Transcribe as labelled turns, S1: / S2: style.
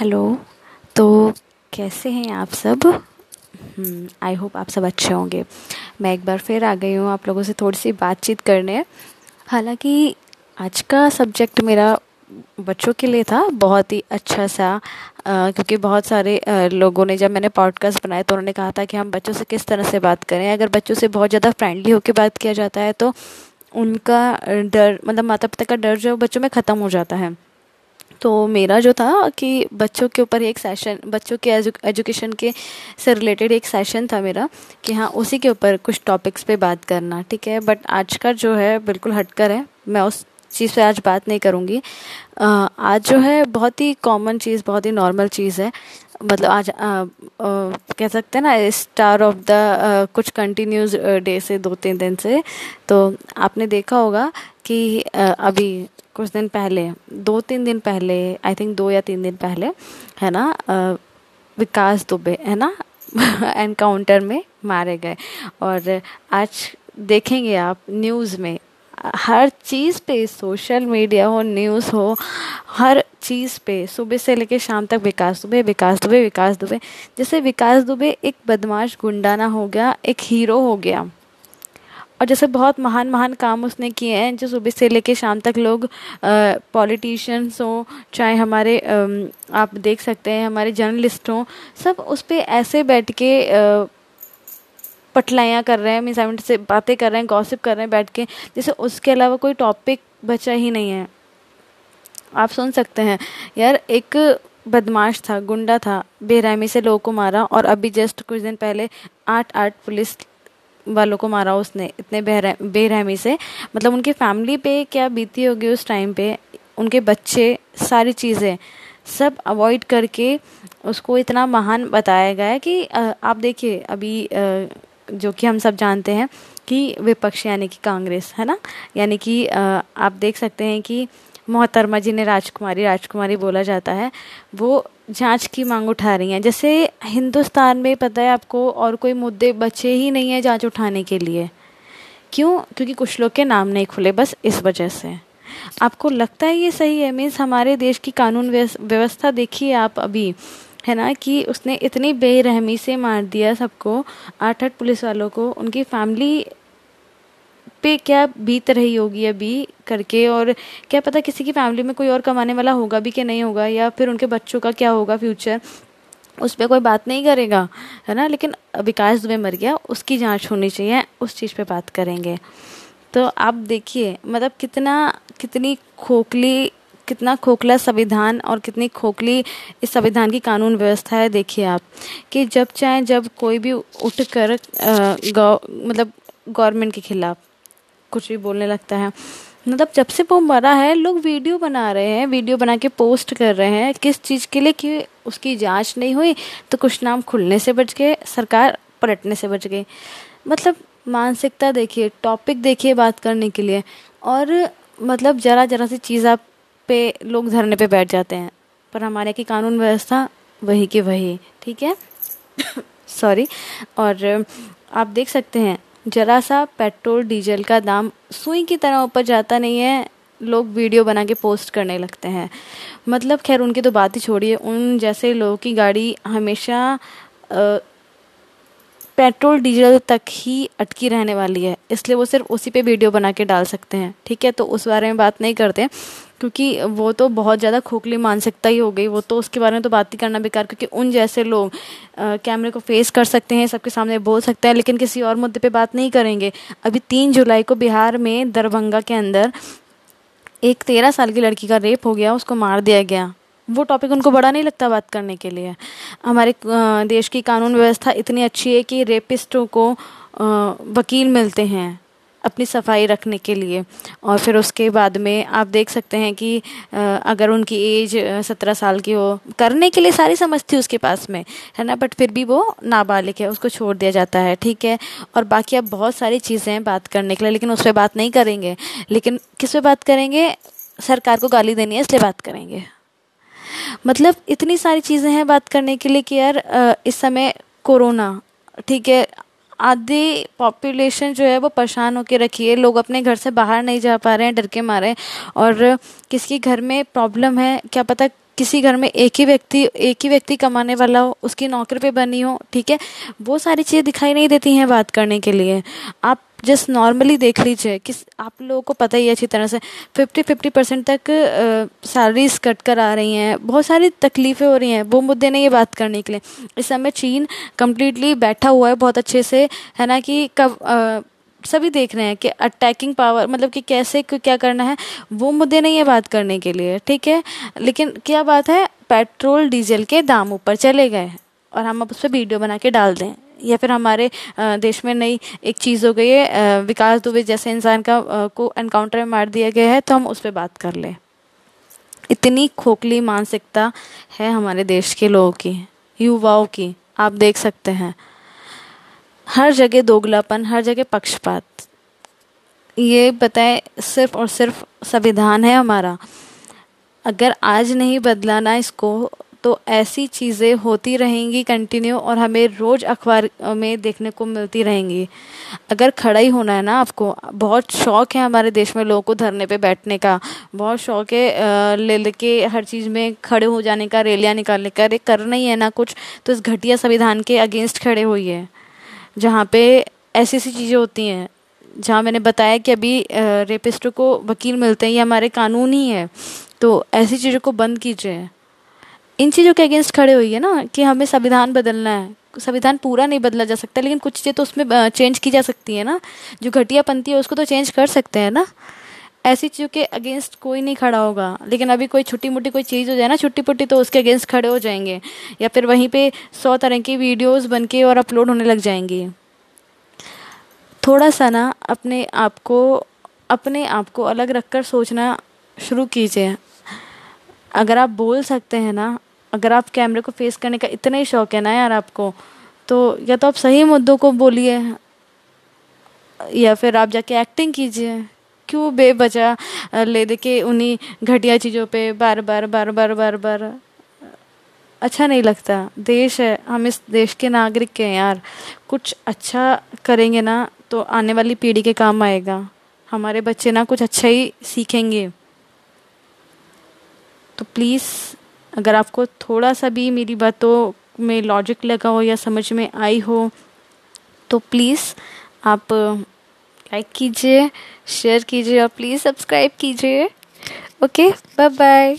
S1: Hello तो कैसे हैं आप सब? आई होप आप सब अच्छे होंगे। मैं एक बार फिर आ गई हूँ आप लोगों से थोड़ी सी बातचीत करने। हालाँकि आज का सब्जेक्ट मेरा बच्चों के लिए था बहुत ही अच्छा सा आ, क्योंकि बहुत सारे आ, लोगों ने जब मैंने पॉडकास्ट बनाया तो उन्होंने कहा था कि हम बच्चों से किस तरह से बात करें। अगर बच्चों से बहुत ज़्यादा फ्रेंडली होकर बात किया जाता है तो उनका डर मतलब माता पिता का डर जो बच्चों में ख़त्म हो जाता है। तो मेरा जो था कि बच्चों के ऊपर एक सेशन बच्चों के एजुकेशन के से रिलेटेड एक सेशन था मेरा कि हाँ उसी के ऊपर कुछ टॉपिक्स पे बात करना, ठीक है? बट आज का जो है, बिल्कुल हटकर है। मैं उस चीज़ पे आज बात नहीं करूँगी। आज जो है बहुत ही कॉमन चीज़ बहुत ही नॉर्मल चीज़ है। मतलब आज आ, आ, कह सकते हैं ना स्टार ऑफ़ द कुछ कंटिन्यूज डे से दो तीन दिन से। तो आपने देखा होगा कि आ, अभी कुछ दिन पहले दो तीन दिन पहले आई थिंक दो या तीन दिन पहले है ना आ, विकास दुबे है ना एनकाउंटर में मारे गए। और आज देखेंगे आप न्यूज़ में हर चीज़ पे सोशल मीडिया हो न्यूज़ हो हर चीज़ पे सुबह से लेकर शाम तक विकास दुबे विकास दुबे विकास दुबे। जैसे विकास दुबे एक बदमाश गुंडाना हो गया एक हीरो हो गया। और जैसे बहुत महान महान काम उसने किए हैं जो सुबह से लेके शाम तक लोग पॉलिटिशियंस हों चाहे हमारे आ, आप देख सकते हैं हमारे जर्नलिस्ट हों सब उस पर ऐसे बैठ के पटलाइयाँ कर रहे हैं, मीन्स से बातें कर रहे हैं गॉसिप कर रहे हैं बैठ के, जैसे उसके अलावा कोई टॉपिक बचा ही नहीं है। आप सुन सकते हैं, यार एक बदमाश था, गुंडा था, बेरहमी से लोगों को मारा और अभी जस्ट कुछ दिन पहले आठ आठ पुलिस वालों को मारा उसने, इतने बेरहमी से। मतलब उनकी फैमिली पे क्या बीती होगी उस टाइम पे? उनके बच्चे, सारी चीज़ें, सब अवॉइड करके उसको इतना महान बताया गया कि आप देखिए, अभी जो कि हम सब जानते हैं कि विपक्ष यानी कि कांग्रेस, है ना? यानी कि आप देख सकते हैं कि मोहतरमा जी ने राजकुमारी राजकुमारी बोला जाता है, वो जाँच की मांग उठा रही हैं। जैसे हिंदुस्तान में पता है आपको और कोई मुद्दे बचे ही नहीं है जाँच उठाने के लिए। क्यों? क्योंकि कुछ लोग के नाम नहीं खुले, बस इस वजह से। आपको लगता है ये सही है? मीन्स हमारे देश की कानून व्यवस्था देखिए आप अभी। है ना, कि उसने इतनी बेरहमी से मार दिया सबको आठ आठ पुलिस वालों को, उनकी फैमिली पे क्या बीत रही होगी अभी करके? और क्या पता किसी की फैमिली में कोई और कमाने वाला होगा भी कि नहीं होगा, या फिर उनके बच्चों का क्या होगा फ्यूचर? उस पर कोई बात नहीं करेगा, है ना? लेकिन विकास दुबे मर गया, उसकी जाँच होनी चाहिए, उस चीज़ पे बात करेंगे। तो आप देखिए मतलब कितना, कितनी खोखली कितना खोखला संविधान और कितनी खोखली इस संविधान की कानून व्यवस्था है, देखिए आप, कि जब चाहे जब कोई भी उठ कर मतलब गवर्नमेंट के खिलाफ कुछ भी बोलने लगता है मतलब जब से वो मरा है, लोग वीडियो बना रहे हैं, वीडियो बना के पोस्ट कर रहे हैं, किस चीज़ के लिए कि उसकी जाँच नहीं हुई तो कुछ नाम खुलने से बच गए, सरकार पलटने से बच गई। मतलब मानसिकता देखिए टॉपिक देखिए बात करने के लिए, और मतलब ज़रा ज़रा सी चीज़ आप पे लोग धरने पे बैठ जाते हैं। पर हमारे की कानून व्यवस्था वही की वही, ठीक है? सॉरी और, आप देख सकते हैं, जरा सा पेट्रोल, डीजल का दाम सुई की तरह ऊपर जाता नहीं है। लोग वीडियो बना के पोस्ट करने लगते हैं। मतलब खैर, उनकी तो बात ही छोड़िए। उन जैसे लोगों की गाड़ी हमेशा पेट्रोल डीजल तक ही अटकी रहने वाली है। इसलिए वो सिर्फ़ उसी पे वीडियो बना के डाल सकते हैं, ठीक है? तो उस बारे में बात नहीं करते, क्योंकि वो तो बहुत ज़्यादा खोखली मानसिकता ही हो गई। वो तो उसके बारे में तो बात ही करना बेकार, क्योंकि उन जैसे लोग कैमरे को फेस कर सकते हैं, सबके सामने बोल सकते हैं, लेकिन किसी और मुद्दे पे बात नहीं करेंगे। अभी तीन जुलाई को बिहार में दरभंगा के अंदर एक तेरह साल की लड़की का रेप हो गया, उसको मार दिया गया। वो टॉपिक उनको बड़ा नहीं लगता बात करने के लिए। हमारे देश की कानून व्यवस्था इतनी अच्छी है कि रेपिस्टों को वकील मिलते हैं अपनी सफ़ाई रखने के लिए। और फिर उसके बाद में आप देख सकते हैं कि अगर उनकी एज सत्रह साल की हो, करने के लिए सारी समझ थी उसके पास में, है ना? बट फिर भी वो नाबालिग है, उसको छोड़ दिया जाता है, ठीक है? और बाकी अब बहुत सारी चीज़ें हैं बात करने के लिए, लेकिन उस पर बात नहीं करेंगे। लेकिन किस पे बात करेंगे? सरकार को गाली देनी है, इसलिए बात करेंगे। मतलब इतनी सारी चीज़ें हैं बात करने के लिए कि यार इस समय कोरोना, ठीक है? आधी पॉपुलेशन जो है वो परेशान होकर रखी है। लोग अपने घर से बाहर नहीं जा पा रहे हैं, डर के मारे और किसकी घर में प्रॉब्लम है, क्या पता किसी घर में एक ही व्यक्ति एक ही व्यक्ति कमाने वाला हो उसकी नौकरी पे बनी हो ठीक है? वो सारी चीज़ें दिखाई नहीं देती हैं बात करने के लिए। आप जस्ट नॉर्मली देख लीजिए कि आप लोगों को पता ही है अच्छी तरह से फिफ्टी फिफ्टी परसेंट तक सैलरीज कट कर आ रही हैं। बहुत सारी तकलीफ़ें हो रही हैं वो मुद्दे नहीं ये बात करने के लिए। इस समय चीन कम्प्लीटली बैठा हुआ है बहुत अच्छे से है ना कि कब आ, सभी देख रहे हैं कि अटैकिंग पावर मतलब कि कैसे क्या करना है, वो मुद्दे नहीं है बात करने के लिए, ठीक है? लेकिन क्या बात है पेट्रोल डीजल के दाम ऊपर चले गए और हम अब उस पर वीडियो बना के डाल दें। या फिर हमारे देश में नई एक चीज़ हो गई है विकास दुबे जैसे इंसान का को एनकाउंटर में मार दिया गया है तो हम उस पर बात कर लें। इतनी खोखली मानसिकता है हमारे देश के लोगों की, युवाओं की, आप देख सकते हैं। हर जगह दोगलापन, हर जगह पक्षपात। ये बताए, सिर्फ़ और सिर्फ़ संविधान है हमारा। अगर आज नहीं बदलाना इसको तो ऐसी चीज़ें होती रहेंगी कंटिन्यू और हमें रोज़ अखबार में देखने को मिलती रहेंगी। अगर खड़ा ही होना है ना आपको, बहुत शौक है हमारे देश में लोगों को धरने पे बैठने का। बहुत शौक है ले लेके हर चीज़ में खड़े हो जाने का, रैलियाँ निकालने का। अरे करना ही है ना कुछ तो इस घटिया संविधान के अगेंस्ट खड़े हुई है जहाँ पे ऐसी ऐसी चीज़ें होती हैं, जहाँ मैंने बताया कि अभी रेपिस्टों को वकील मिलते हैं ये हमारे कानून ही है तो ऐसी चीज़ों को बंद कीजिए। इन चीज़ों के अगेंस्ट खड़े हुई है ना, कि हमें संविधान बदलना है। संविधान पूरा नहीं बदला जा सकता, लेकिन कुछ चीज़ें तो उसमें चेंज की जा सकती है ना। जो घटिया पंथी है, उसको तो चेंज कर सकते हैं ना। ऐसी चीज़ों के अगेंस्ट कोई नहीं खड़ा होगा। लेकिन अभी कोई छोटी मोटी कोई चीज़ हो जाए ना छुट्टी पुट्टी तो उसके अगेंस्ट खड़े हो जाएँगे। या फिर वहीं पे सौ तरह की वीडियोस बन के और अपलोड होने लग जाएँगी। थोड़ा सा ना अपने आप को, अपने आप को अलग रख कर सोचना शुरू कीजिए। अगर आप बोल सकते हैं ना, अगर आप कैमरे को फेस करने का इतना ही शौक है ना यार आपको तो या तो आप सही मुद्दों को बोलिए, या फिर आप जाके एक्टिंग कीजिए। क्यों बेबजा ले दे के उन्हीं घटिया चीज़ों पे बार बार बार बार बार बार। अच्छा नहीं लगता। देश है, हम इस देश के नागरिक के यार। कुछ अच्छा करेंगे ना तो आने वाली पीढ़ी के काम आएगा। हमारे बच्चे ना कुछ अच्छा ही सीखेंगे। तो प्लीज़, अगर आपको थोड़ा सा भी मेरी बातों में लॉजिक लगा हो या समझ में आई हो तो प्लीज़ आप लाइक कीजिए शेयर कीजिए और प्लीज़ सब्सक्राइब कीजिए। Okay bye bye